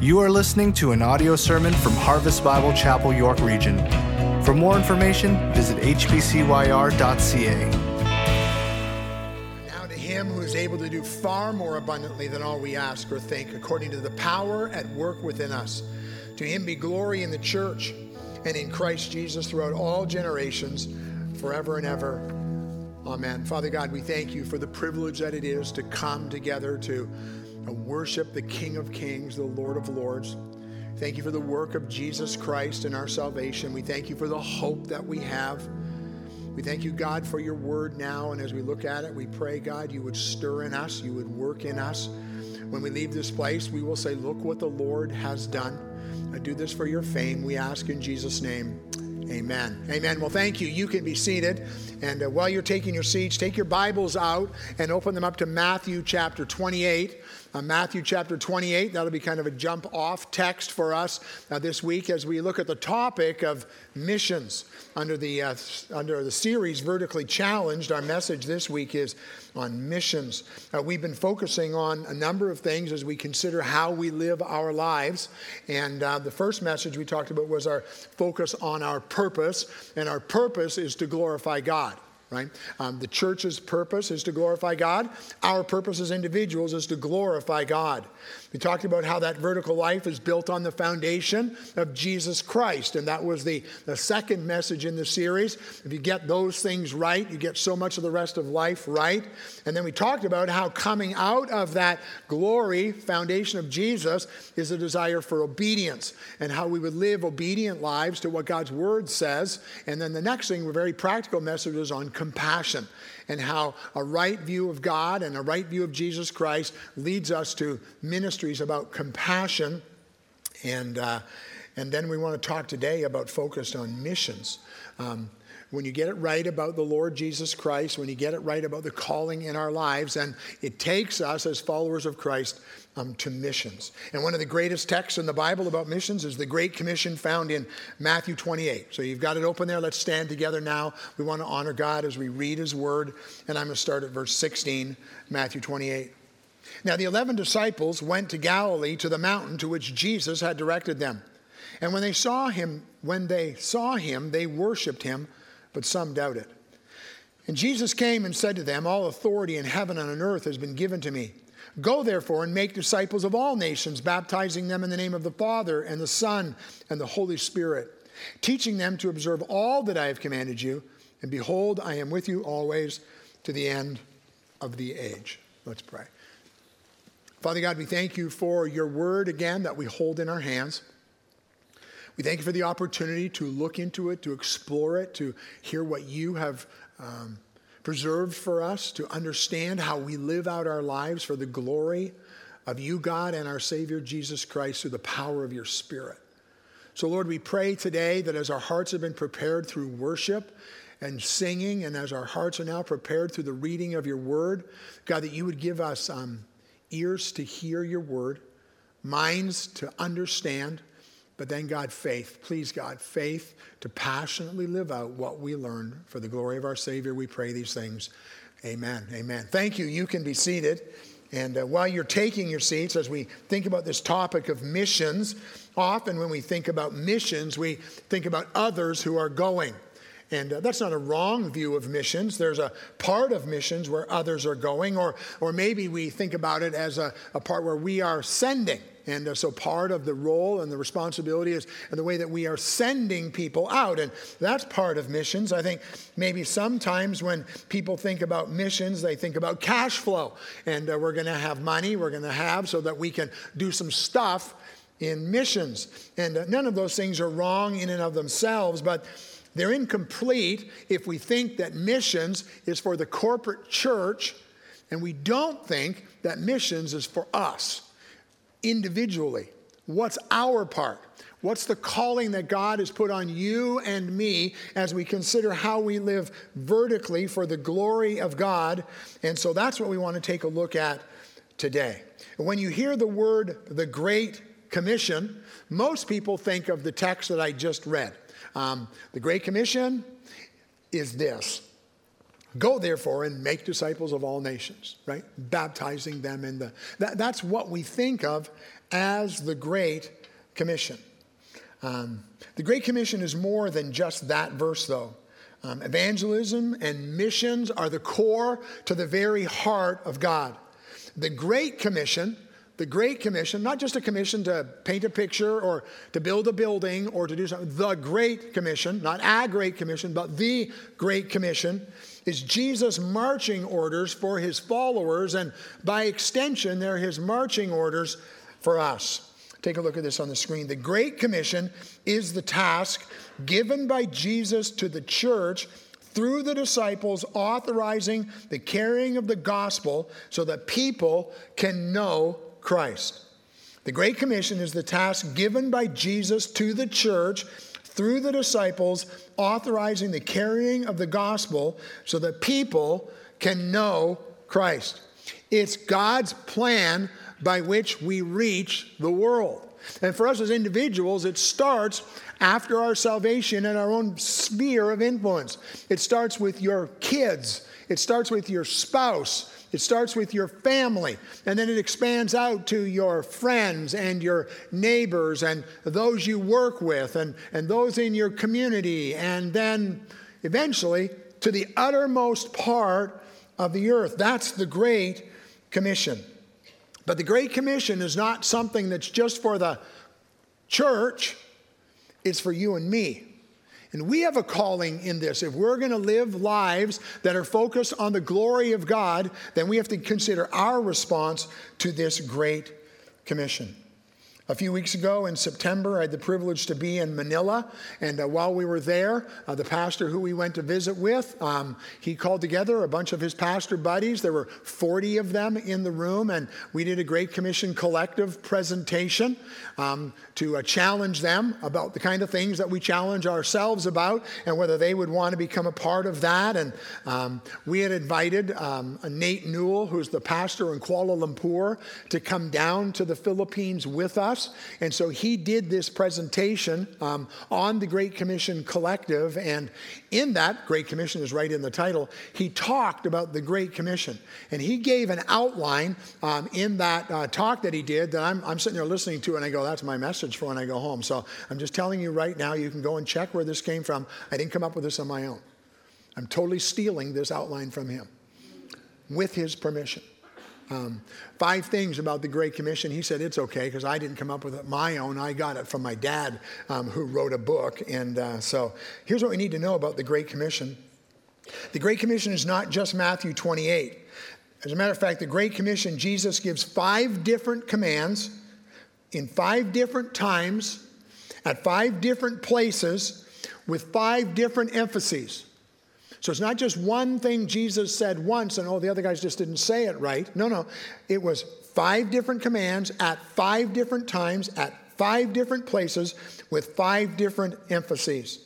You are listening to an audio sermon from Harvest Bible Chapel, York Region. For more information, visit hbcyr.ca. Now to him who is able to do far more abundantly than all we ask or think, according to the power at work within us. To him be glory in the church and in Christ Jesus throughout all generations, forever and ever. Amen. Father God, we thank you for the privilege that it is to come together to worship the King of Kings, the Lord of Lords. Thank you for the work of Jesus Christ in our salvation. We thank you for the hope that we have. We thank you, God, for your word now. And as we look at it, we pray, God, you would stir in us, you would work in us. When we leave this place, we will say, Look what the Lord has done. I do this for your fame. We ask in Jesus' name. Amen. Amen. Well, thank you. You can be seated. And uh, while you're taking your seats, take your Bibles out and open them up to Matthew chapter 28. Uh, Matthew chapter 28, that'll be kind of a jump off text for us uh, this week as we look at the topic of missions under the, uh, under the series Vertically Challenged. Our message this week is on missions. Uh, we've been focusing on a number of things as we consider how we live our lives. And uh, the first message we talked about was our focus on our purpose, and our purpose is to glorify God right? Um, the church's purpose is to glorify God. Our purpose as individuals is to glorify God. We talked about how that vertical life is built on the foundation of Jesus Christ, and that was the, the second message in the series. If you get those things right, you get so much of the rest of life right. And then we talked about how coming out of that glory foundation of Jesus is a desire for obedience and how we would live obedient lives to what God's word says. And then the next thing, a very practical message is on compassion and how a right view of God and a right view of Jesus Christ leads us to ministries about compassion. And, uh, and then we want to talk today about focused on missions. Um, when you get it right about the Lord Jesus Christ, when you get it right about the calling in our lives, and it takes us as followers of Christ um, to missions. And one of the greatest texts in the Bible about missions is the Great Commission found in Matthew 28. So you've got it open there. Let's stand together now. We want to honor God as we read His Word. And I'm going to start at verse 16, Matthew 28. Now the eleven disciples went to Galilee to the mountain to which Jesus had directed them. And when they saw him, when they saw him, they worshipped him, but some doubted. And Jesus came and said to them, All authority in heaven and on earth has been given to me. Go therefore and make disciples of all nations, baptizing them in the name of the Father and the Son and the Holy Spirit, teaching them to observe all that I have commanded you. And behold, I am with you always to the end of the age. Let's pray. Father God, we thank you for your word again that we hold in our hands. We thank you for the opportunity to look into it, to explore it, to hear what you have um, preserved for us to understand how we live out our lives for the glory of you, God, and our Savior Jesus Christ through the power of your Spirit. So, Lord, we pray today that as our hearts have been prepared through worship and singing, and as our hearts are now prepared through the reading of your word, God, that you would give us um, ears to hear your word, minds to understand, but then, God, faith. Please, God, faith to passionately live out what we learn. For the glory of our Savior, we pray these things. Amen. Amen. Thank you. You can be seated. And uh, while you're taking your seats, as we think about this topic of missions, often when we think about missions, we think about others who are going. And uh, that's not a wrong view of missions. There's a part of missions where others are going, or, or maybe we think about it as a, a part where we are sending. And uh, so part of the role and the responsibility is and the way that we are sending people out. And that's part of missions. I think maybe sometimes when people think about missions, they think about cash flow. And uh, we're going to have money, we're going to have so that we can do some stuff in missions. And uh, none of those things are wrong in and of themselves, but they're incomplete if we think that missions is for the corporate church and we don't think that missions is for us individually. What's our part? What's the calling that God has put on you and me as we consider how we live vertically for the glory of God? And so that's what we want to take a look at today. When you hear the word the Great Commission, most people think of the text that I just read. Um, the Great Commission is this Go therefore and make disciples of all nations, right? Baptizing them in the. That, that's what we think of as the Great Commission. Um, the Great Commission is more than just that verse, though. Um, evangelism and missions are the core to the very heart of God. The Great Commission, the Great Commission, not just a commission to paint a picture or to build a building or to do something, the Great Commission, not a Great Commission, but the Great Commission is Jesus' marching orders for his followers, and by extension, they're his marching orders for us. Take a look at this on the screen. The Great Commission is the task given by Jesus to the church through the disciples, authorizing the carrying of the gospel so that people can know Christ. The Great Commission is the task given by Jesus to the church through the disciples, authorizing the carrying of the gospel so that people can know Christ. It's God's plan by which we reach the world. And for us as individuals, it starts after our salvation in our own sphere of influence. It starts with your kids, it starts with your spouse. It starts with your family, and then it expands out to your friends and your neighbors and those you work with and, and those in your community, and then eventually to the uttermost part of the earth. That's the Great Commission. But the Great Commission is not something that's just for the church, it's for you and me. And we have a calling in this. If we're going to live lives that are focused on the glory of God, then we have to consider our response to this Great Commission. A few weeks ago in September, I had the privilege to be in Manila. And uh, while we were there, uh, the pastor who we went to visit with, um, he called together a bunch of his pastor buddies. There were 40 of them in the room, and we did a Great Commission collective presentation um, to uh, challenge them about the kind of things that we challenge ourselves about and whether they would want to become a part of that. And um, we had invited um, Nate Newell, who's the pastor in Kuala Lumpur, to come down to the Philippines with us us. And so he did this presentation um, on the Great Commission Collective. And in that, Great Commission is right in the title, he talked about the Great Commission. And he gave an outline um, in that uh, talk that he did that I'm, I'm sitting there listening to, and I go, that's my message for when I go home. So I'm just telling you right now, you can go and check where this came from. I didn't come up with this on my own. I'm totally stealing this outline from him with his permission. Um, five things about the Great Commission. He said it's okay because I didn't come up with it my own. I got it from my dad, um, who wrote a book. And uh, so here's what we need to know about the Great Commission the Great Commission is not just Matthew 28. As a matter of fact, the Great Commission, Jesus gives five different commands in five different times at five different places with five different emphases. So it's not just one thing Jesus said once and oh, the other guys just didn't say it right. No, no. It was five different commands at five different times, at five different places, with five different emphases.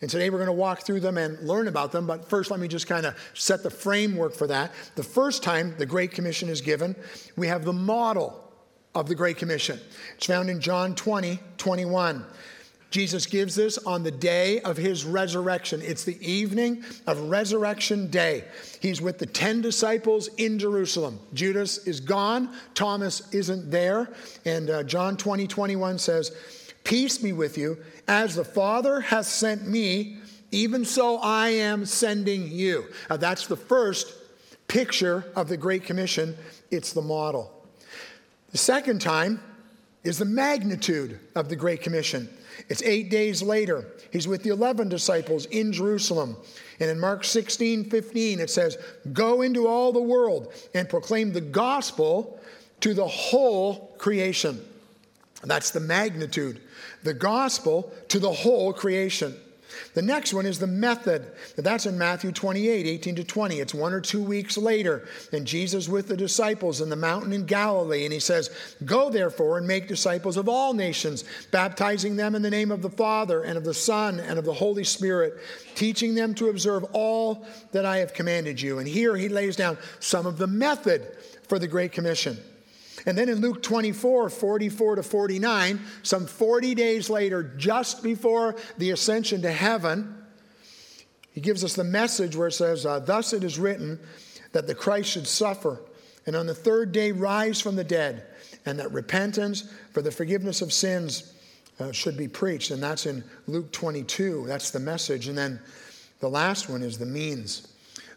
And today we're going to walk through them and learn about them. But first, let me just kind of set the framework for that. The first time the Great Commission is given, we have the model of the Great Commission. It's found in John 20, 21. Jesus gives this on the day of his resurrection. It's the evening of resurrection day. He's with the 10 disciples in Jerusalem. Judas is gone, Thomas isn't there. And uh, John 20, 21 says, Peace be with you. As the Father has sent me, even so I am sending you. Now, that's the first picture of the Great Commission, it's the model. The second time is the magnitude of the Great Commission. It's eight days later. He's with the 11 disciples in Jerusalem. And in Mark 16, 15, it says, Go into all the world and proclaim the gospel to the whole creation. That's the magnitude. The gospel to the whole creation. The next one is the method. That's in Matthew 28, 18 to 20. It's one or two weeks later, and Jesus with the disciples in the mountain in Galilee, and he says, Go therefore and make disciples of all nations, baptizing them in the name of the Father and of the Son and of the Holy Spirit, teaching them to observe all that I have commanded you. And here he lays down some of the method for the Great Commission. And then in Luke 24, 44 to 49, some 40 days later, just before the ascension to heaven, he gives us the message where it says, uh, Thus it is written that the Christ should suffer and on the third day rise from the dead, and that repentance for the forgiveness of sins uh, should be preached. And that's in Luke 22. That's the message. And then the last one is the means.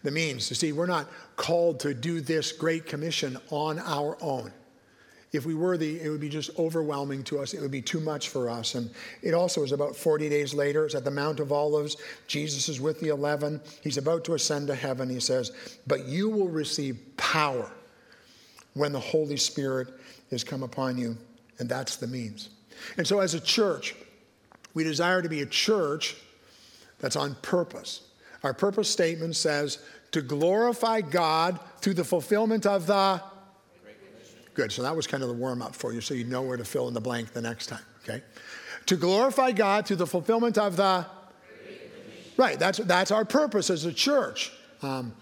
The means. You see, we're not called to do this great commission on our own. If we were the, it would be just overwhelming to us. It would be too much for us. And it also is about 40 days later. It's at the Mount of Olives. Jesus is with the 11. He's about to ascend to heaven. He says, But you will receive power when the Holy Spirit has come upon you. And that's the means. And so, as a church, we desire to be a church that's on purpose. Our purpose statement says to glorify God through the fulfillment of the. Good. So that was kind of the warm up for you, so you know where to fill in the blank the next time. Okay. To glorify God through the fulfillment of the. Right. That's that's our purpose as a church. Um,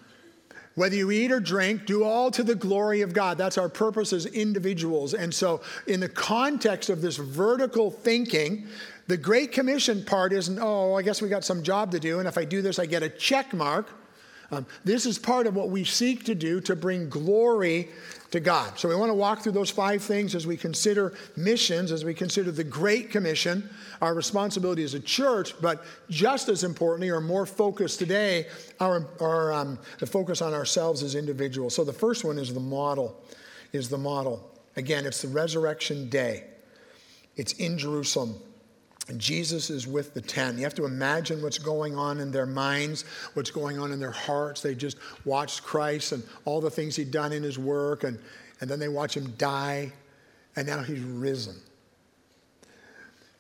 whether you eat or drink, do all to the glory of God. That's our purpose as individuals. And so, in the context of this vertical thinking, the Great Commission part isn't, oh, I guess we got some job to do, and if I do this, I get a check mark. Um, this is part of what we seek to do to bring glory to God. So we want to walk through those five things as we consider missions, as we consider the Great Commission, our responsibility as a church, but just as importantly, or more focused today, our, our um, the focus on ourselves as individuals. So the first one is the model, is the model. Again, it's the resurrection day. It's in Jerusalem. Jesus is with the ten. You have to imagine what's going on in their minds, what's going on in their hearts. They just watched Christ and all the things he'd done in his work, and, and then they watch him die, and now he's risen.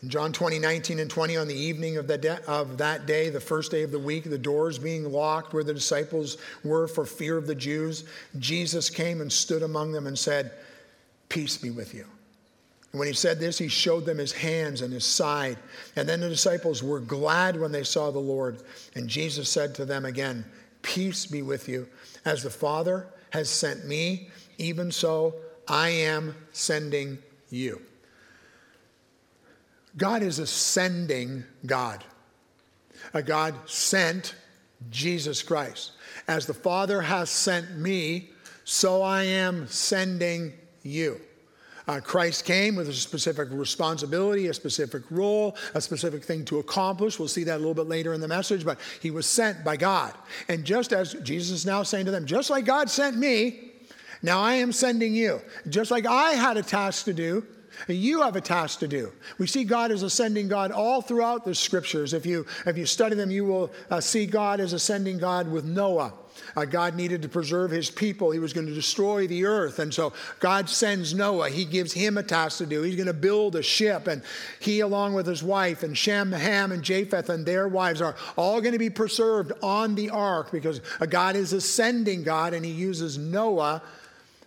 In John 20, 19 and 20, on the evening of, the de- of that day, the first day of the week, the doors being locked where the disciples were for fear of the Jews, Jesus came and stood among them and said, Peace be with you. And when he said this, he showed them his hands and his side. And then the disciples were glad when they saw the Lord. And Jesus said to them again, Peace be with you. As the Father has sent me, even so I am sending you. God is a sending God. A God sent Jesus Christ. As the Father has sent me, so I am sending you. Uh, Christ came with a specific responsibility, a specific role, a specific thing to accomplish. We'll see that a little bit later in the message, but he was sent by God. And just as Jesus is now saying to them, just like God sent me, now I am sending you. Just like I had a task to do, you have a task to do. We see God as ascending God all throughout the scriptures. If you, if you study them, you will uh, see God as ascending God with Noah. Uh, God needed to preserve his people. He was going to destroy the earth. And so God sends Noah. He gives him a task to do. He's going to build a ship. And he, along with his wife, and Shem, Ham, and Japheth, and their wives, are all going to be preserved on the ark because God is ascending God and he uses Noah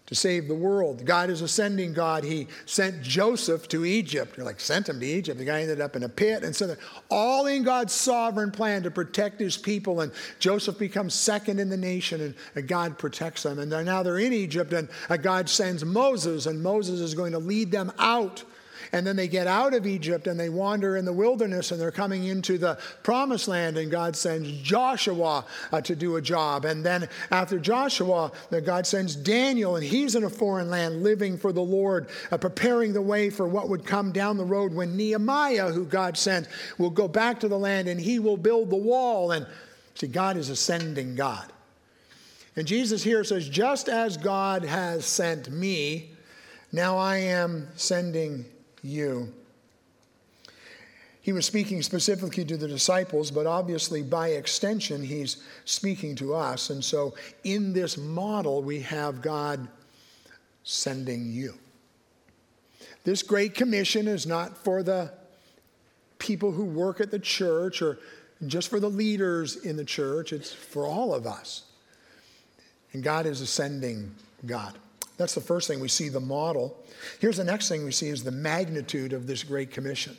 to save the world. God is ascending God. He sent Joseph to Egypt. You're like, sent him to Egypt. The guy ended up in a pit. And so, all in God's sovereign plan to protect his people. And Joseph becomes second in the nation, and God protects them. And now they're in Egypt, and God sends Moses, and Moses is going to lead them out and then they get out of Egypt and they wander in the wilderness and they're coming into the promised land. And God sends Joshua uh, to do a job. And then after Joshua, God sends Daniel, and he's in a foreign land living for the Lord, uh, preparing the way for what would come down the road when Nehemiah, who God sent, will go back to the land and he will build the wall. And see, God is ascending God. And Jesus here says, just as God has sent me, now I am sending you. He was speaking specifically to the disciples, but obviously by extension, he's speaking to us. And so in this model, we have God sending you. This Great Commission is not for the people who work at the church or just for the leaders in the church, it's for all of us. And God is ascending God. That's the first thing we see the model. Here's the next thing we see is the magnitude of this Great Commission.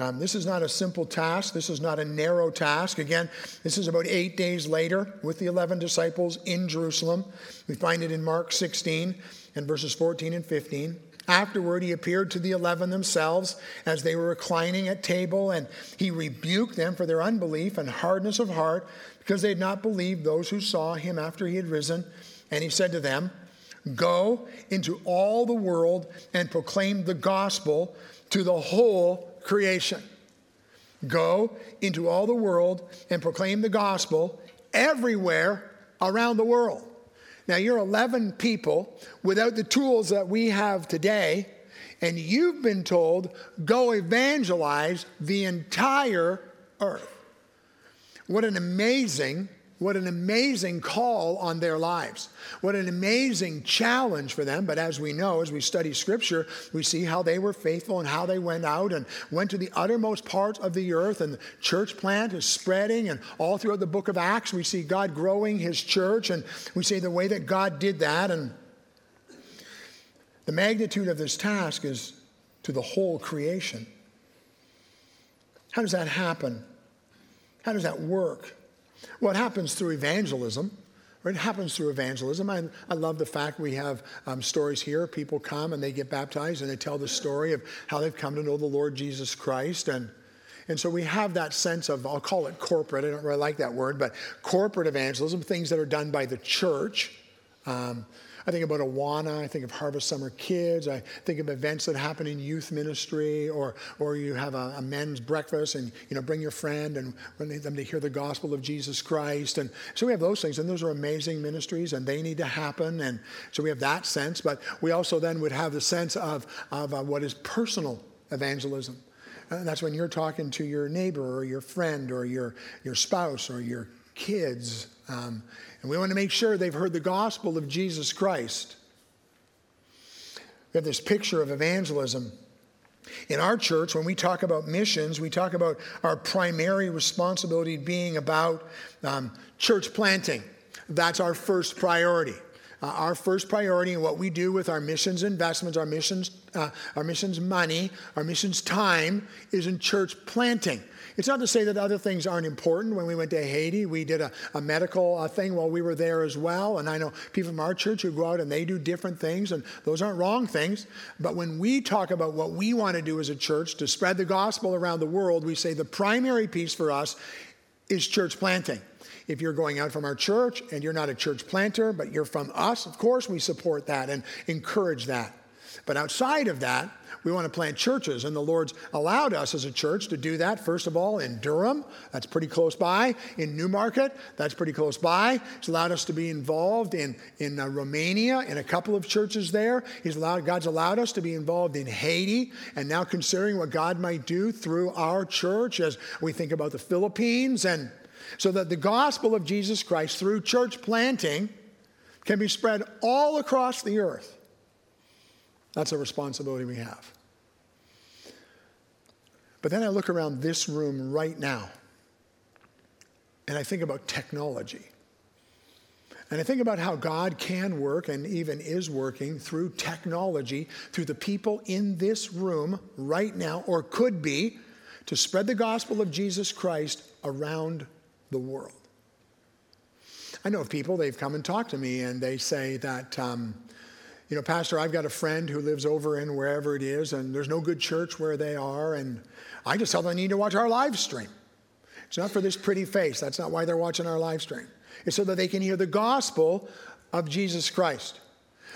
Um, this is not a simple task. This is not a narrow task. Again, this is about eight days later with the 11 disciples in Jerusalem. We find it in Mark 16 and verses 14 and 15. Afterward, he appeared to the eleven themselves as they were reclining at table, and he rebuked them for their unbelief and hardness of heart because they had not believed those who saw him after he had risen. And he said to them, Go into all the world and proclaim the gospel to the whole creation. Go into all the world and proclaim the gospel everywhere around the world. Now, you're 11 people without the tools that we have today, and you've been told, go evangelize the entire earth. What an amazing what an amazing call on their lives. What an amazing challenge for them. But as we know, as we study scripture, we see how they were faithful and how they went out and went to the uttermost parts of the earth. And the church plant is spreading. And all throughout the book of Acts, we see God growing his church. And we see the way that God did that. And the magnitude of this task is to the whole creation. How does that happen? How does that work? It happens through evangelism. It happens through evangelism. I, I love the fact we have um, stories here. People come and they get baptized and they tell the story of how they've come to know the Lord Jesus Christ. And, and so we have that sense of, I'll call it corporate. I don't really like that word, but corporate evangelism, things that are done by the church. Um, I think about Awana. I think of Harvest Summer Kids. I think of events that happen in youth ministry, or or you have a, a men's breakfast, and you know bring your friend and want them to hear the gospel of Jesus Christ. And so we have those things, and those are amazing ministries, and they need to happen. And so we have that sense, but we also then would have the sense of of uh, what is personal evangelism. And that's when you're talking to your neighbor or your friend or your, your spouse or your kids. Um, and we want to make sure they've heard the gospel of Jesus Christ. We have this picture of evangelism. In our church, when we talk about missions, we talk about our primary responsibility being about um, church planting. That's our first priority. Uh, our first priority and what we do with our missions investments, our missions, uh, our missions money, our missions time is in church planting. It's not to say that other things aren't important. When we went to Haiti, we did a, a medical uh, thing while we were there as well. And I know people from our church who go out and they do different things, and those aren't wrong things. But when we talk about what we want to do as a church to spread the gospel around the world, we say the primary piece for us is church planting. If you're going out from our church and you're not a church planter, but you're from us, of course, we support that and encourage that. But outside of that, we want to plant churches, and the Lord's allowed us as a church to do that, first of all, in Durham, that's pretty close by, in Newmarket, that's pretty close by. He's allowed us to be involved in, in uh, Romania, in a couple of churches there. He's allowed, God's allowed us to be involved in Haiti, and now considering what God might do through our church as we think about the Philippines, and so that the gospel of Jesus Christ through church planting can be spread all across the earth. That's a responsibility we have. But then I look around this room right now and I think about technology. And I think about how God can work and even is working through technology, through the people in this room right now, or could be, to spread the gospel of Jesus Christ around the world. I know of people, they've come and talked to me and they say that. Um, you know, Pastor, I've got a friend who lives over in wherever it is, and there's no good church where they are, and I just tell them they need to watch our live stream. It's not for this pretty face. That's not why they're watching our live stream. It's so that they can hear the gospel of Jesus Christ.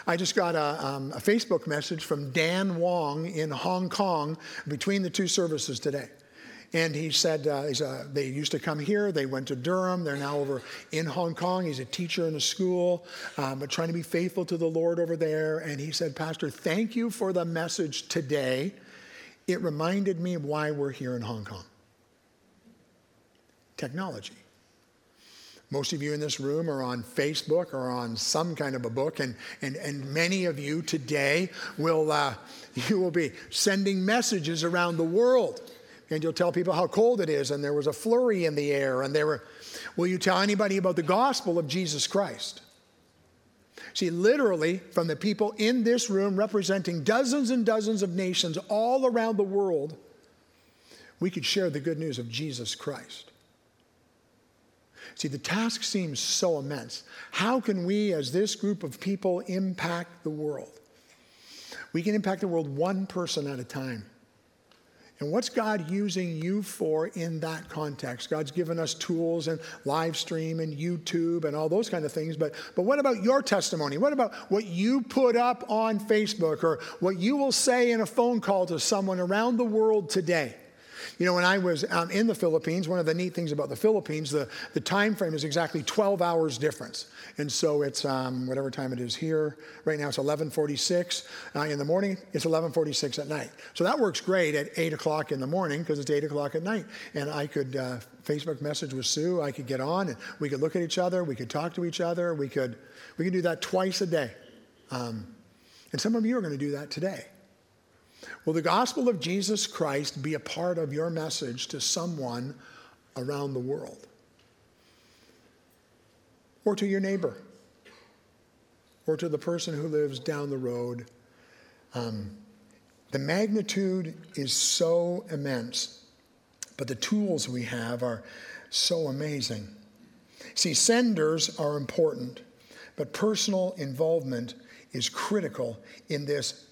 I just got a, um, a Facebook message from Dan Wong in Hong Kong between the two services today. And he said uh, a, they used to come here. They went to Durham. They're now over in Hong Kong. He's a teacher in a school, um, but trying to be faithful to the Lord over there. And he said, Pastor, thank you for the message today. It reminded me why we're here in Hong Kong. Technology. Most of you in this room are on Facebook or on some kind of a book, and, and, and many of you today will, uh, you will be sending messages around the world and you'll tell people how cold it is, and there was a flurry in the air, and there were. Will you tell anybody about the gospel of Jesus Christ? See, literally, from the people in this room representing dozens and dozens of nations all around the world, we could share the good news of Jesus Christ. See, the task seems so immense. How can we, as this group of people, impact the world? We can impact the world one person at a time. And what's God using you for in that context? God's given us tools and live stream and YouTube and all those kind of things. But, but what about your testimony? What about what you put up on Facebook or what you will say in a phone call to someone around the world today? You know, when I was um, in the Philippines, one of the neat things about the Philippines, the, the time frame is exactly 12 hours difference. And so it's um, whatever time it is here. Right now it's 11:46 uh, in the morning. It's 11:46 at night. So that works great at 8 o'clock in the morning because it's 8 o'clock at night. And I could uh, Facebook message with Sue. I could get on and we could look at each other. We could talk to each other. We could we could do that twice a day. Um, and some of you are going to do that today. Will the gospel of Jesus Christ be a part of your message to someone around the world? Or to your neighbor? Or to the person who lives down the road? Um, the magnitude is so immense, but the tools we have are so amazing. See, senders are important, but personal involvement is critical in this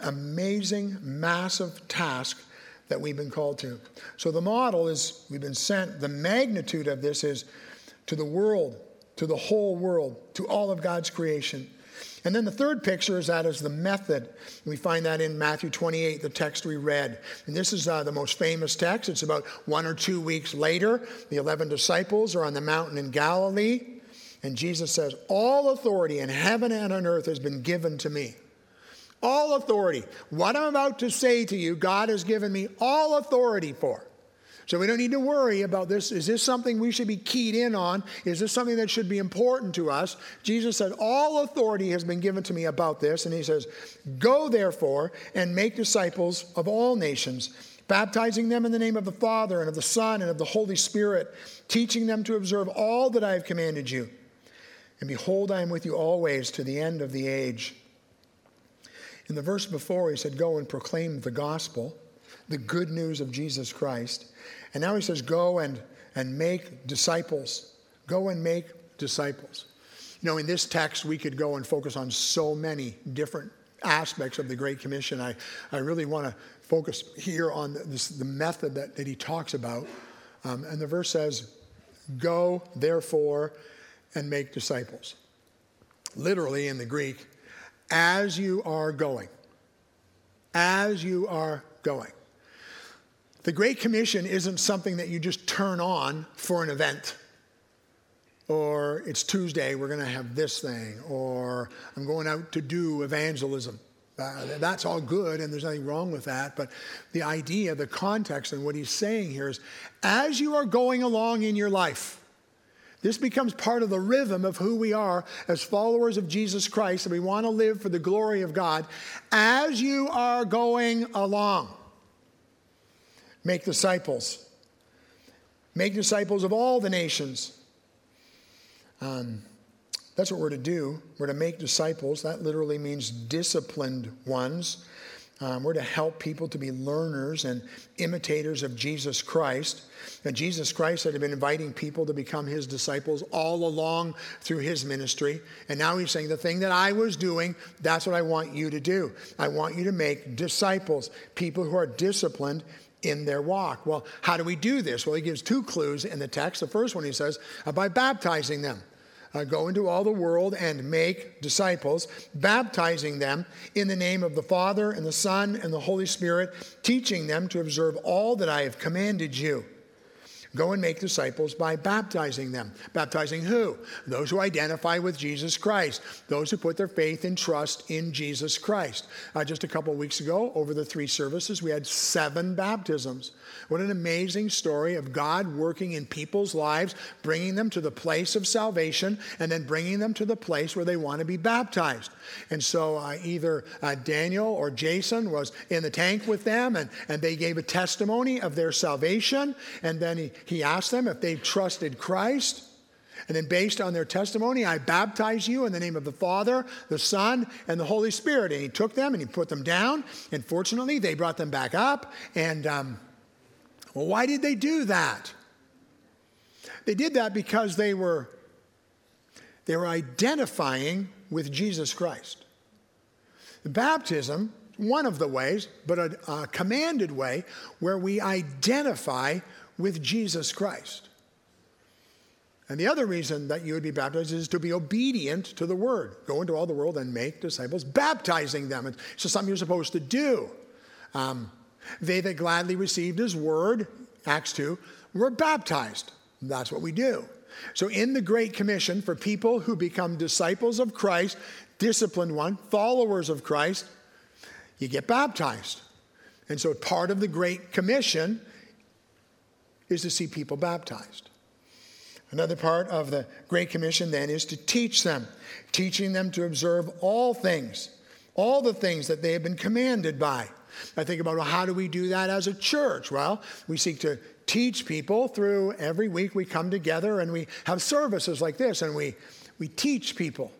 amazing, massive task that we've been called to. So the model is we've been sent, the magnitude of this is to the world, to the whole world, to all of God's creation. And then the third picture is that is the method. We find that in Matthew 28, the text we read. And this is uh, the most famous text. It's about one or two weeks later. The 11 disciples are on the mountain in Galilee. And Jesus says, All authority in heaven and on earth has been given to me. All authority. What I'm about to say to you, God has given me all authority for. So we don't need to worry about this. Is this something we should be keyed in on? Is this something that should be important to us? Jesus said, All authority has been given to me about this. And he says, Go therefore and make disciples of all nations, baptizing them in the name of the Father and of the Son and of the Holy Spirit, teaching them to observe all that I have commanded you. And behold, I am with you always to the end of the age. In the verse before, he said, Go and proclaim the gospel, the good news of Jesus Christ. And now he says, Go and, and make disciples. Go and make disciples. You know, in this text, we could go and focus on so many different aspects of the Great Commission. I, I really want to focus here on this, the method that, that he talks about. Um, and the verse says, Go, therefore, and make disciples. Literally in the Greek, as you are going. As you are going. The Great Commission isn't something that you just turn on for an event. Or it's Tuesday, we're going to have this thing. Or I'm going out to do evangelism. Uh, that's all good, and there's nothing wrong with that. But the idea, the context, and what he's saying here is as you are going along in your life, this becomes part of the rhythm of who we are as followers of Jesus Christ, and we want to live for the glory of God as you are going along. Make disciples. Make disciples of all the nations. Um, that's what we're to do. We're to make disciples. That literally means disciplined ones. Um, we're to help people to be learners and imitators of Jesus Christ. And Jesus Christ had been inviting people to become his disciples all along through his ministry. And now he's saying, The thing that I was doing, that's what I want you to do. I want you to make disciples, people who are disciplined in their walk. Well, how do we do this? Well, he gives two clues in the text. The first one he says, by baptizing them uh, go into all the world and make disciples, baptizing them in the name of the Father and the Son and the Holy Spirit, teaching them to observe all that I have commanded you. Go and make disciples by baptizing them. Baptizing who? Those who identify with Jesus Christ, those who put their faith and trust in Jesus Christ. Uh, just a couple weeks ago, over the three services, we had seven baptisms. What an amazing story of God working in people's lives, bringing them to the place of salvation, and then bringing them to the place where they want to be baptized. And so uh, either uh, Daniel or Jason was in the tank with them, and, and they gave a testimony of their salvation. And then he, he asked them if they trusted Christ. And then, based on their testimony, I baptize you in the name of the Father, the Son, and the Holy Spirit. And he took them and he put them down. And fortunately, they brought them back up. And um, well, why did they do that? They did that because they were, they were identifying with Jesus Christ. The baptism, one of the ways, but a, a commanded way where we identify with Jesus Christ. And the other reason that you would be baptized is to be obedient to the word. Go into all the world and make disciples, baptizing them. It's just something you're supposed to do. Um, they that gladly received his word, Acts 2, were baptized. That's what we do. So, in the Great Commission, for people who become disciples of Christ, disciplined one, followers of Christ, you get baptized. And so, part of the Great Commission is to see people baptized. Another part of the Great Commission then is to teach them, teaching them to observe all things, all the things that they have been commanded by. I think about well, how do we do that as a church? Well, we seek to teach people through every week we come together and we have services like this and we, we teach people.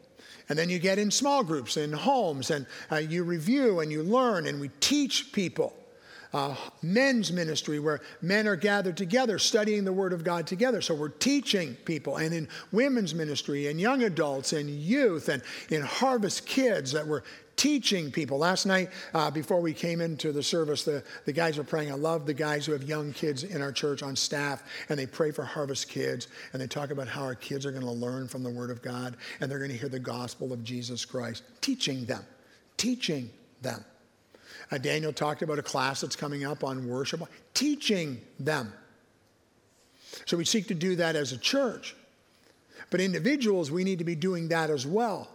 And then you get in small groups, in homes, and uh, you review and you learn and we teach people uh, men's ministry where men are gathered together studying the Word of God together. So we're teaching people, and in women's ministry, and young adults, and youth, and in Harvest Kids that we're teaching people. Last night, uh, before we came into the service, the, the guys were praying. I love the guys who have young kids in our church on staff, and they pray for Harvest Kids, and they talk about how our kids are going to learn from the Word of God, and they're going to hear the gospel of Jesus Christ. Teaching them, teaching them. Uh, Daniel talked about a class that's coming up on worship, teaching them. So we seek to do that as a church. But individuals, we need to be doing that as well.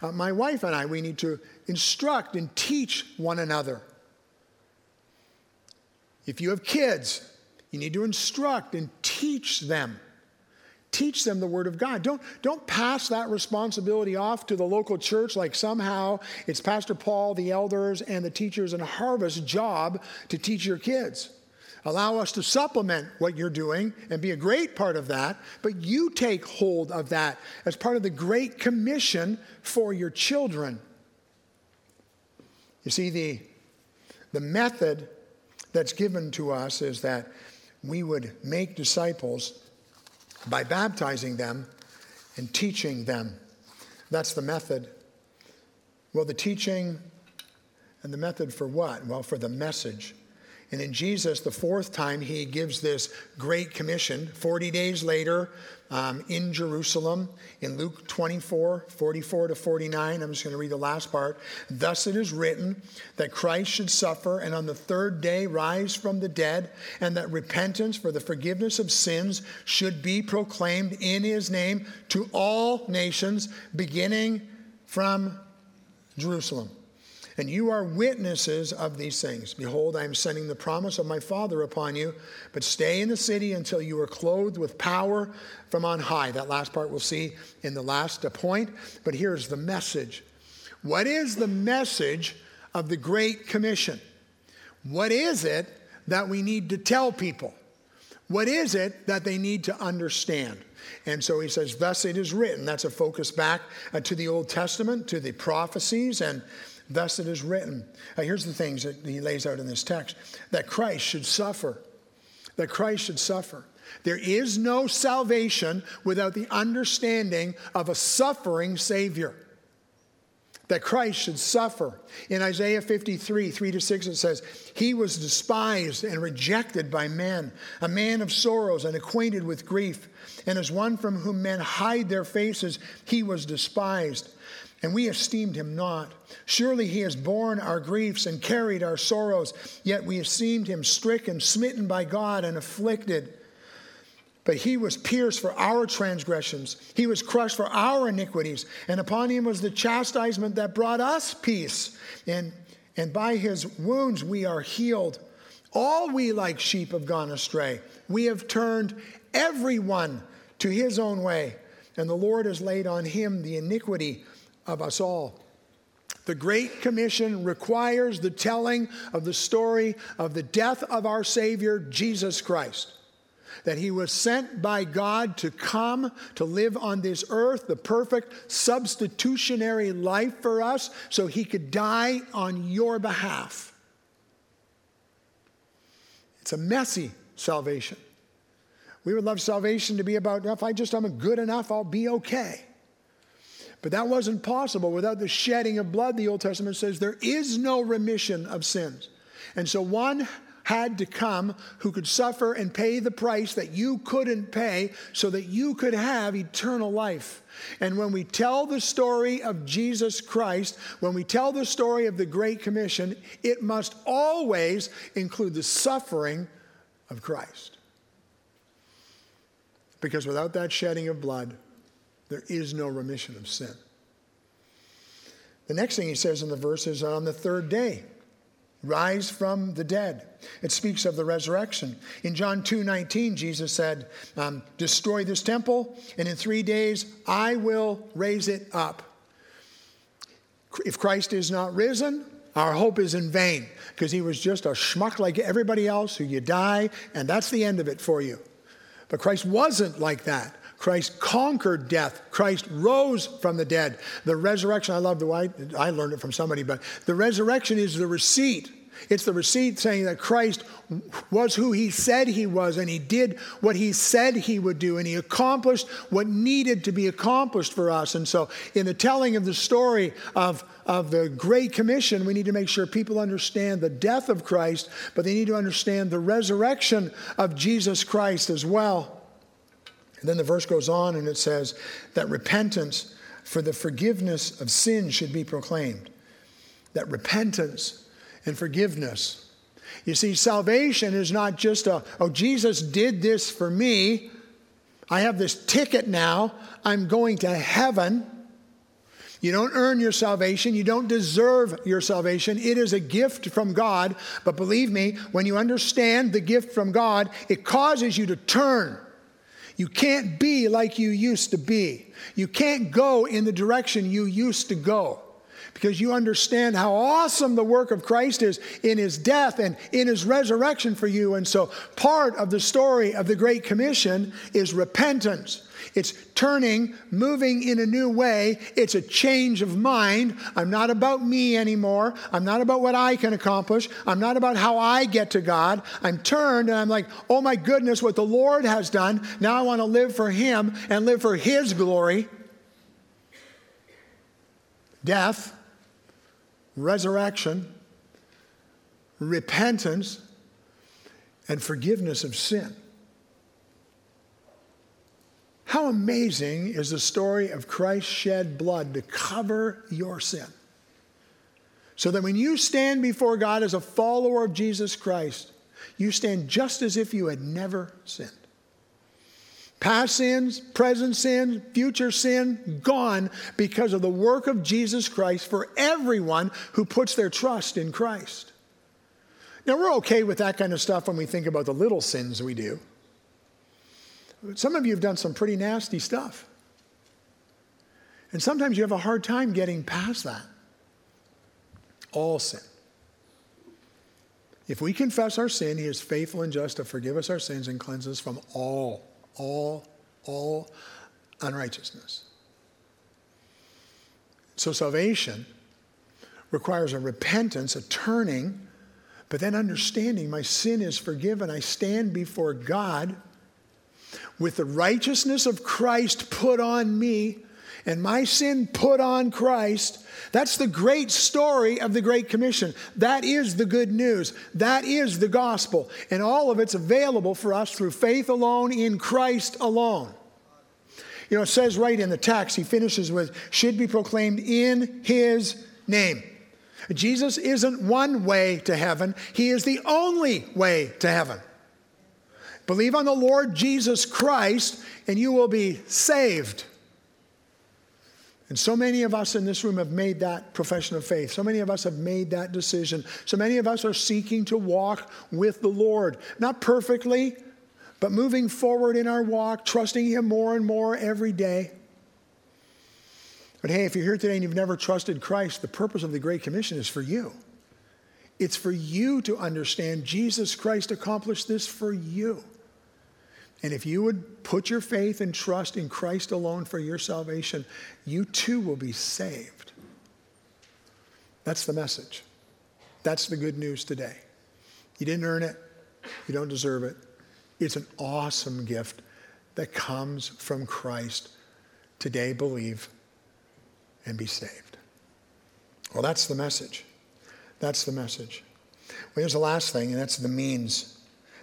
Uh, my wife and I, we need to instruct and teach one another. If you have kids, you need to instruct and teach them teach them the Word of God. Don't, don't pass that responsibility off to the local church like somehow it's Pastor Paul, the elders, and the teachers in Harvest job to teach your kids. Allow us to supplement what you're doing and be a great part of that, but you take hold of that as part of the Great Commission for your children. You see, the, the method that's given to us is that we would make disciples by baptizing them and teaching them. That's the method. Well, the teaching and the method for what? Well, for the message. And in Jesus, the fourth time, he gives this great commission. 40 days later, um, in Jerusalem, in Luke 24, 44 to 49, I'm just going to read the last part. Thus it is written that Christ should suffer and on the third day rise from the dead, and that repentance for the forgiveness of sins should be proclaimed in his name to all nations, beginning from Jerusalem. And you are witnesses of these things. Behold, I am sending the promise of my Father upon you, but stay in the city until you are clothed with power from on high. That last part we'll see in the last point. But here's the message What is the message of the Great Commission? What is it that we need to tell people? What is it that they need to understand? And so he says, Thus it is written. That's a focus back uh, to the Old Testament, to the prophecies, and Thus it is written. Now, here's the things that he lays out in this text that Christ should suffer. That Christ should suffer. There is no salvation without the understanding of a suffering Savior. That Christ should suffer. In Isaiah 53, 3 to 6, it says, He was despised and rejected by men, a man of sorrows and acquainted with grief. And as one from whom men hide their faces, he was despised and we esteemed him not. Surely he has borne our griefs and carried our sorrows, yet we esteemed him stricken, smitten by God, and afflicted. But he was pierced for our transgressions, he was crushed for our iniquities, and upon him was the chastisement that brought us peace. And, and by his wounds we are healed. All we like sheep have gone astray. We have turned everyone to his own way, and the Lord has laid on him the iniquity of us all. The Great Commission requires the telling of the story of the death of our Savior, Jesus Christ. That he was sent by God to come to live on this earth, the perfect substitutionary life for us, so he could die on your behalf. It's a messy salvation. We would love salvation to be about if I just am good enough, I'll be okay. But that wasn't possible without the shedding of blood. The Old Testament says there is no remission of sins. And so one had to come who could suffer and pay the price that you couldn't pay so that you could have eternal life. And when we tell the story of Jesus Christ, when we tell the story of the Great Commission, it must always include the suffering of Christ. Because without that shedding of blood, there is no remission of sin. The next thing he says in the verse is on the third day rise from the dead. It speaks of the resurrection. In John 2 19, Jesus said, um, Destroy this temple, and in three days I will raise it up. If Christ is not risen, our hope is in vain because he was just a schmuck like everybody else who you die, and that's the end of it for you. But Christ wasn't like that. Christ conquered death. Christ rose from the dead. The resurrection, I love the way I learned it from somebody, but the resurrection is the receipt. It's the receipt saying that Christ was who he said he was, and he did what he said he would do, and he accomplished what needed to be accomplished for us. And so, in the telling of the story of, of the Great Commission, we need to make sure people understand the death of Christ, but they need to understand the resurrection of Jesus Christ as well. And then the verse goes on and it says that repentance for the forgiveness of sin should be proclaimed. That repentance and forgiveness. You see, salvation is not just a, oh, Jesus did this for me. I have this ticket now. I'm going to heaven. You don't earn your salvation. You don't deserve your salvation. It is a gift from God. But believe me, when you understand the gift from God, it causes you to turn you can't be like you used to be. You can't go in the direction you used to go because you understand how awesome the work of Christ is in his death and in his resurrection for you. And so, part of the story of the Great Commission is repentance. It's turning, moving in a new way. It's a change of mind. I'm not about me anymore. I'm not about what I can accomplish. I'm not about how I get to God. I'm turned and I'm like, oh my goodness, what the Lord has done. Now I want to live for Him and live for His glory. Death, resurrection, repentance, and forgiveness of sin. How amazing is the story of Christ shed blood to cover your sin? So that when you stand before God as a follower of Jesus Christ, you stand just as if you had never sinned. Past sins, present sin, future sin, gone because of the work of Jesus Christ for everyone who puts their trust in Christ. Now, we're okay with that kind of stuff when we think about the little sins we do. Some of you have done some pretty nasty stuff. And sometimes you have a hard time getting past that. All sin. If we confess our sin, He is faithful and just to forgive us our sins and cleanse us from all, all, all unrighteousness. So salvation requires a repentance, a turning, but then understanding my sin is forgiven. I stand before God with the righteousness of Christ put on me and my sin put on Christ. That's the great story of the Great Commission. That is the good news. That is the gospel. And all of it's available for us through faith alone in Christ alone. You know, it says right in the text, he finishes with, should be proclaimed in his name. Jesus isn't one way to heaven, he is the only way to heaven. Believe on the Lord Jesus Christ, and you will be saved. And so many of us in this room have made that profession of faith. So many of us have made that decision. So many of us are seeking to walk with the Lord. Not perfectly, but moving forward in our walk, trusting Him more and more every day. But hey, if you're here today and you've never trusted Christ, the purpose of the Great Commission is for you. It's for you to understand Jesus Christ accomplished this for you. And if you would put your faith and trust in Christ alone for your salvation, you too will be saved. That's the message. That's the good news today. You didn't earn it, you don't deserve it. It's an awesome gift that comes from Christ. Today, believe and be saved. Well, that's the message. That's the message. Well, here's the last thing, and that's the means.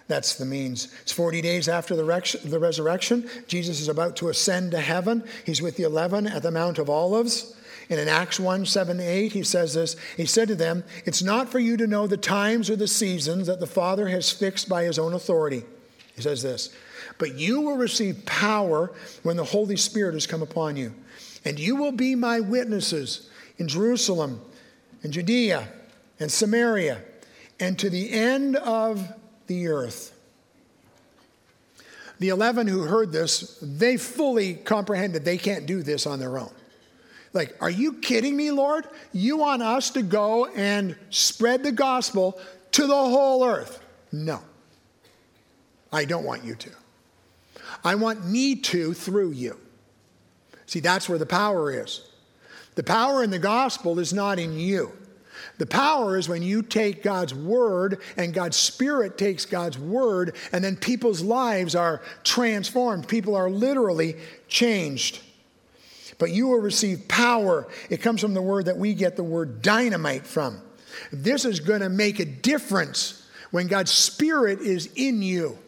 That's the means. It's 40 days after the, resurrection. Jesus is about to ascend to heaven. He's with the 11 at the Mount of Olives. And in Acts 1 7 8, he says this He said to them, It's not for you to know the times or the seasons that the Father has fixed by his own authority. He says this, But you will receive power when the Holy Spirit has come upon you. And you will be my witnesses in Jerusalem, in Judea, and Samaria, and to the end of the earth. The 11 who heard this, they fully comprehended they can't do this on their own. Like, are you kidding me, Lord? You want us to go and spread the gospel to the whole earth? No. I don't want you to. I want me to through you. See, that's where the power is. The power in the gospel is not in you. The power is when you take God's word and God's spirit takes God's word, and then people's lives are transformed. People are literally changed. But you will receive power. It comes from the word that we get the word dynamite from. This is going to make a difference when God's spirit is in you.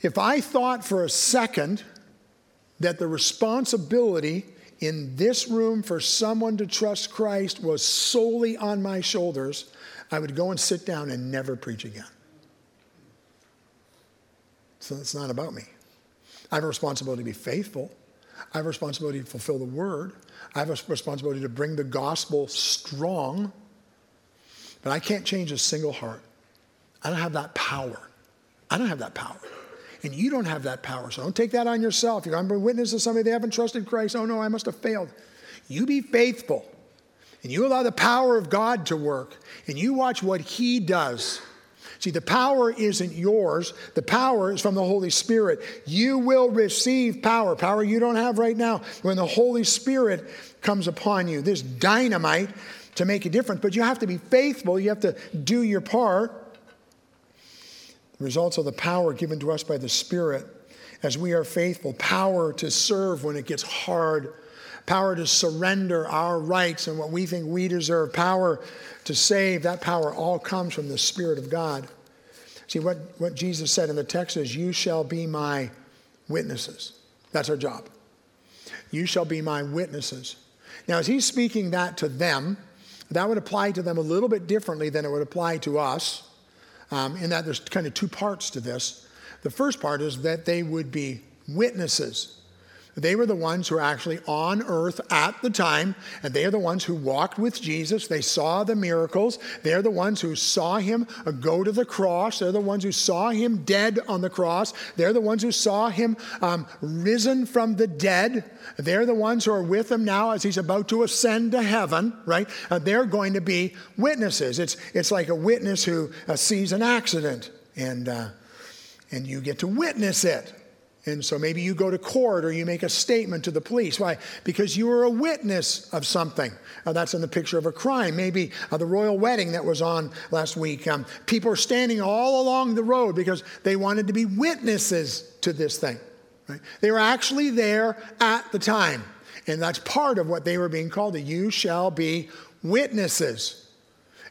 If I thought for a second that the responsibility in this room for someone to trust Christ was solely on my shoulders, I would go and sit down and never preach again. So it's not about me. I have a responsibility to be faithful. I have a responsibility to fulfill the word. I have a responsibility to bring the gospel strong. But I can't change a single heart. I don't have that power. I don't have that power. And you don't have that power. So don't take that on yourself. You're to be witness to somebody they haven't trusted Christ. Oh no, I must have failed. You be faithful. And you allow the power of God to work. And you watch what He does. See, the power isn't yours. The power is from the Holy Spirit. You will receive power, power you don't have right now, when the Holy Spirit comes upon you. This dynamite to make a difference, but you have to be faithful. You have to do your part. Results of the power given to us by the Spirit as we are faithful, power to serve when it gets hard, power to surrender our rights and what we think we deserve, power to save, that power all comes from the Spirit of God. See, what, what Jesus said in the text is, You shall be my witnesses. That's our job. You shall be my witnesses. Now, as he's speaking that to them, that would apply to them a little bit differently than it would apply to us um, in that there's kind of two parts to this. The first part is that they would be witnesses. They were the ones who were actually on earth at the time, and they are the ones who walked with Jesus. They saw the miracles. They're the ones who saw him go to the cross. They're the ones who saw him dead on the cross. They're the ones who saw him um, risen from the dead. They're the ones who are with him now as he's about to ascend to heaven, right? Uh, they're going to be witnesses. It's, it's like a witness who uh, sees an accident and, uh, and you get to witness it. And so maybe you go to court or you make a statement to the police. Why? Because you were a witness of something. Uh, that's in the picture of a crime. Maybe uh, the royal wedding that was on last week. Um, people are standing all along the road because they wanted to be witnesses to this thing. Right? They were actually there at the time. And that's part of what they were being called. You shall be witnesses.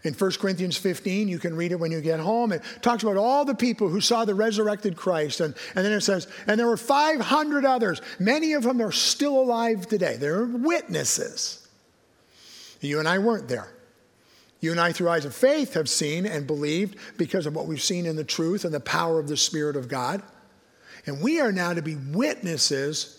In 1 Corinthians 15, you can read it when you get home. It talks about all the people who saw the resurrected Christ. And, and then it says, and there were 500 others. Many of them are still alive today. They're witnesses. You and I weren't there. You and I, through eyes of faith, have seen and believed because of what we've seen in the truth and the power of the Spirit of God. And we are now to be witnesses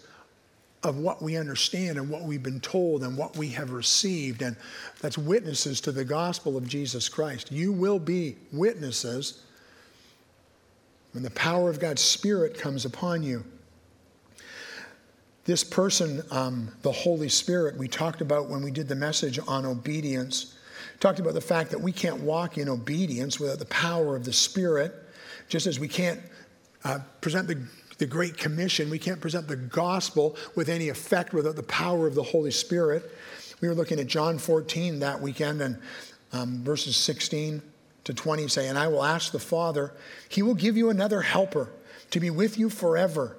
of what we understand and what we've been told and what we have received. And that's witnesses to the gospel of Jesus Christ. You will be witnesses when the power of God's Spirit comes upon you. This person, um, the Holy Spirit, we talked about when we did the message on obedience, talked about the fact that we can't walk in obedience without the power of the Spirit, just as we can't uh, present the the Great Commission. We can't present the gospel with any effect without the power of the Holy Spirit. We were looking at John 14 that weekend, and um, verses 16 to 20 say, And I will ask the Father, He will give you another helper to be with you forever.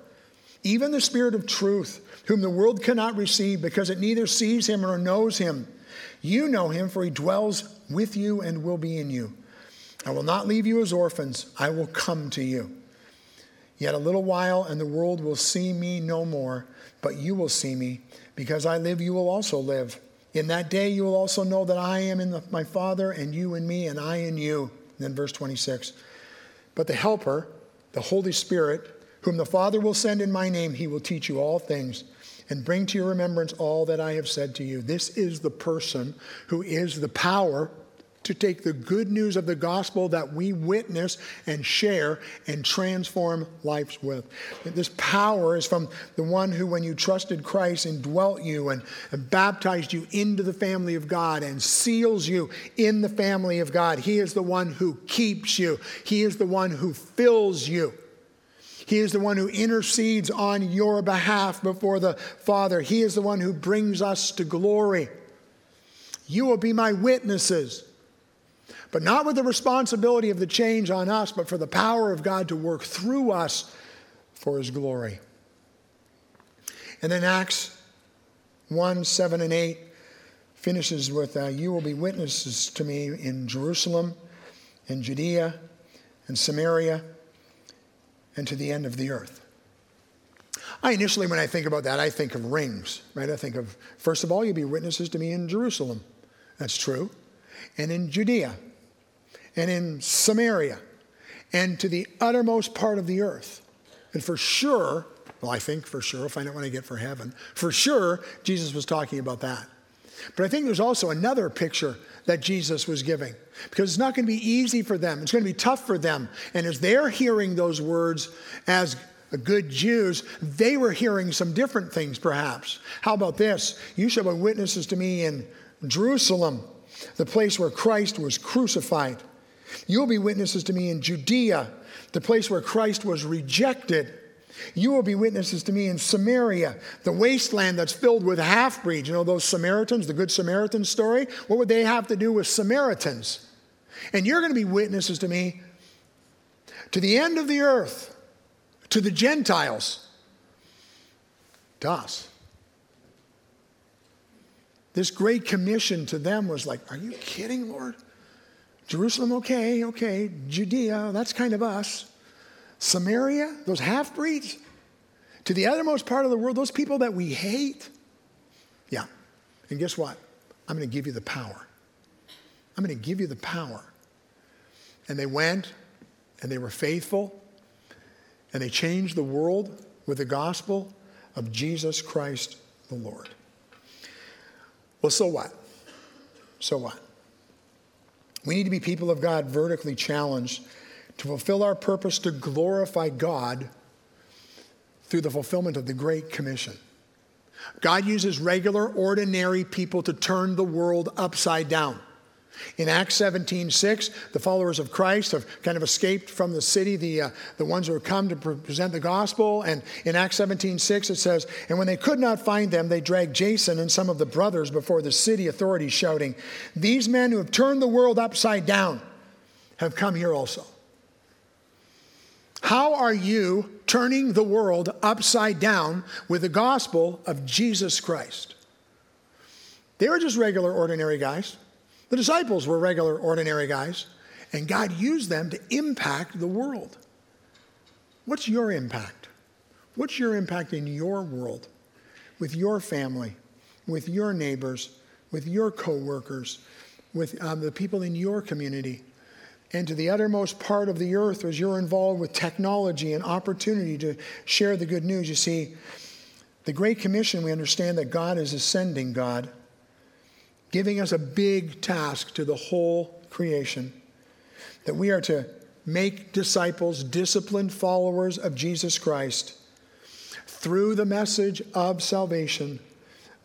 even the Spirit of truth, whom the world cannot receive because it neither sees him nor knows him. You know him, for he dwells with you and will be in you. I will not leave you as orphans, I will come to you. Yet a little while, and the world will see me no more, but you will see me. Because I live, you will also live. In that day, you will also know that I am in the, my Father, and you in me, and I in you. And then verse 26. But the Helper, the Holy Spirit, whom the Father will send in my name, he will teach you all things and bring to your remembrance all that I have said to you. This is the person who is the power to take the good news of the gospel that we witness and share and transform lives with. This power is from the one who, when you trusted Christ, indwelt you and, and baptized you into the family of God and seals you in the family of God. He is the one who keeps you, He is the one who fills you. He is the one who intercedes on your behalf before the Father. He is the one who brings us to glory. You will be my witnesses but not with the responsibility of the change on us, but for the power of God to work through us for his glory. And then Acts 1 7 and 8 finishes with uh, You will be witnesses to me in Jerusalem, in Judea, and Samaria, and to the end of the earth. I initially, when I think about that, I think of rings, right? I think of, first of all, you'll be witnesses to me in Jerusalem. That's true. And in Judea, and in Samaria and to the uttermost part of the earth. And for sure, well, I think for sure, I'll find out when I get for heaven, for sure, Jesus was talking about that. But I think there's also another picture that Jesus was giving because it's not going to be easy for them. It's going to be tough for them. And as they're hearing those words as good Jews, they were hearing some different things perhaps. How about this? You shall be witnesses to me in Jerusalem, the place where Christ was crucified. You'll be witnesses to me in Judea, the place where Christ was rejected. You will be witnesses to me in Samaria, the wasteland that's filled with half breeds. You know those Samaritans, the Good Samaritan story? What would they have to do with Samaritans? And you're going to be witnesses to me to the end of the earth, to the Gentiles, to us. This great commission to them was like, Are you kidding, Lord? Jerusalem, okay, okay. Judea, that's kind of us. Samaria, those half breeds. To the othermost part of the world, those people that we hate. Yeah. And guess what? I'm going to give you the power. I'm going to give you the power. And they went and they were faithful and they changed the world with the gospel of Jesus Christ the Lord. Well, so what? So what? We need to be people of God vertically challenged to fulfill our purpose to glorify God through the fulfillment of the Great Commission. God uses regular, ordinary people to turn the world upside down. In Acts 17 6, the followers of Christ have kind of escaped from the city, the, uh, the ones who have come to present the gospel. And in Acts 17 6, it says, And when they could not find them, they dragged Jason and some of the brothers before the city authorities, shouting, These men who have turned the world upside down have come here also. How are you turning the world upside down with the gospel of Jesus Christ? They were just regular, ordinary guys. The disciples were regular, ordinary guys, and God used them to impact the world. What's your impact? What's your impact in your world, with your family, with your neighbors, with your coworkers, with um, the people in your community? And to the uttermost part of the earth as you're involved with technology and opportunity to share the good news. You see, the Great Commission, we understand that God is ascending God giving us a big task to the whole creation that we are to make disciples, disciplined followers of Jesus Christ through the message of salvation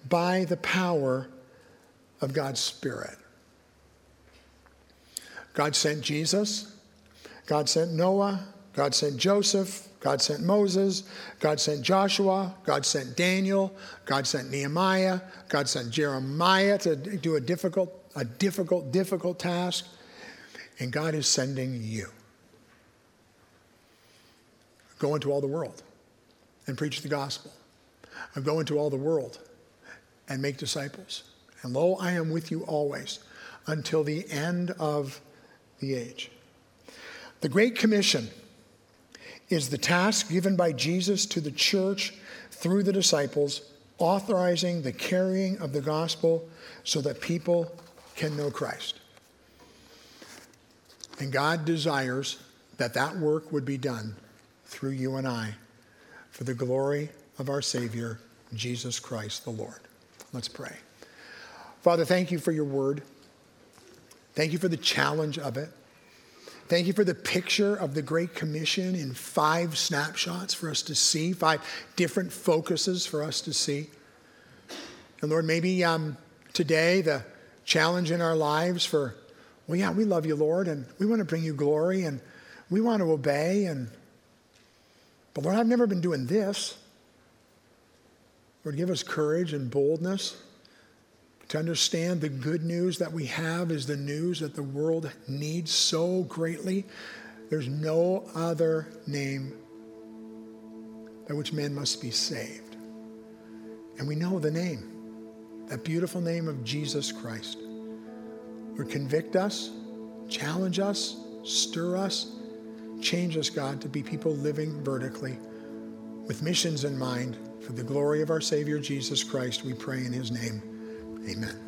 by the power of God's Spirit. God sent Jesus, God sent Noah, God sent Joseph, God sent Moses, God sent Joshua, God sent Daniel, God sent Nehemiah, God sent Jeremiah to do a difficult, a difficult, difficult task. And God is sending you. Go into all the world and preach the gospel. And go into all the world and make disciples. And lo, I am with you always until the end of the age. The Great Commission is the task given by Jesus to the church through the disciples, authorizing the carrying of the gospel so that people can know Christ. And God desires that that work would be done through you and I for the glory of our Savior, Jesus Christ the Lord. Let's pray. Father, thank you for your word. Thank you for the challenge of it. Thank you for the picture of the Great Commission in five snapshots for us to see, five different focuses for us to see. And Lord, maybe um, today the challenge in our lives for, well, yeah, we love you, Lord, and we want to bring you glory and we want to obey. And, but Lord, I've never been doing this. Lord, give us courage and boldness to understand the good news that we have is the news that the world needs so greatly. There's no other name by which men must be saved. And we know the name, that beautiful name of Jesus Christ. Lord, convict us, challenge us, stir us, change us, God, to be people living vertically with missions in mind. For the glory of our Savior Jesus Christ, we pray in his name. Amen.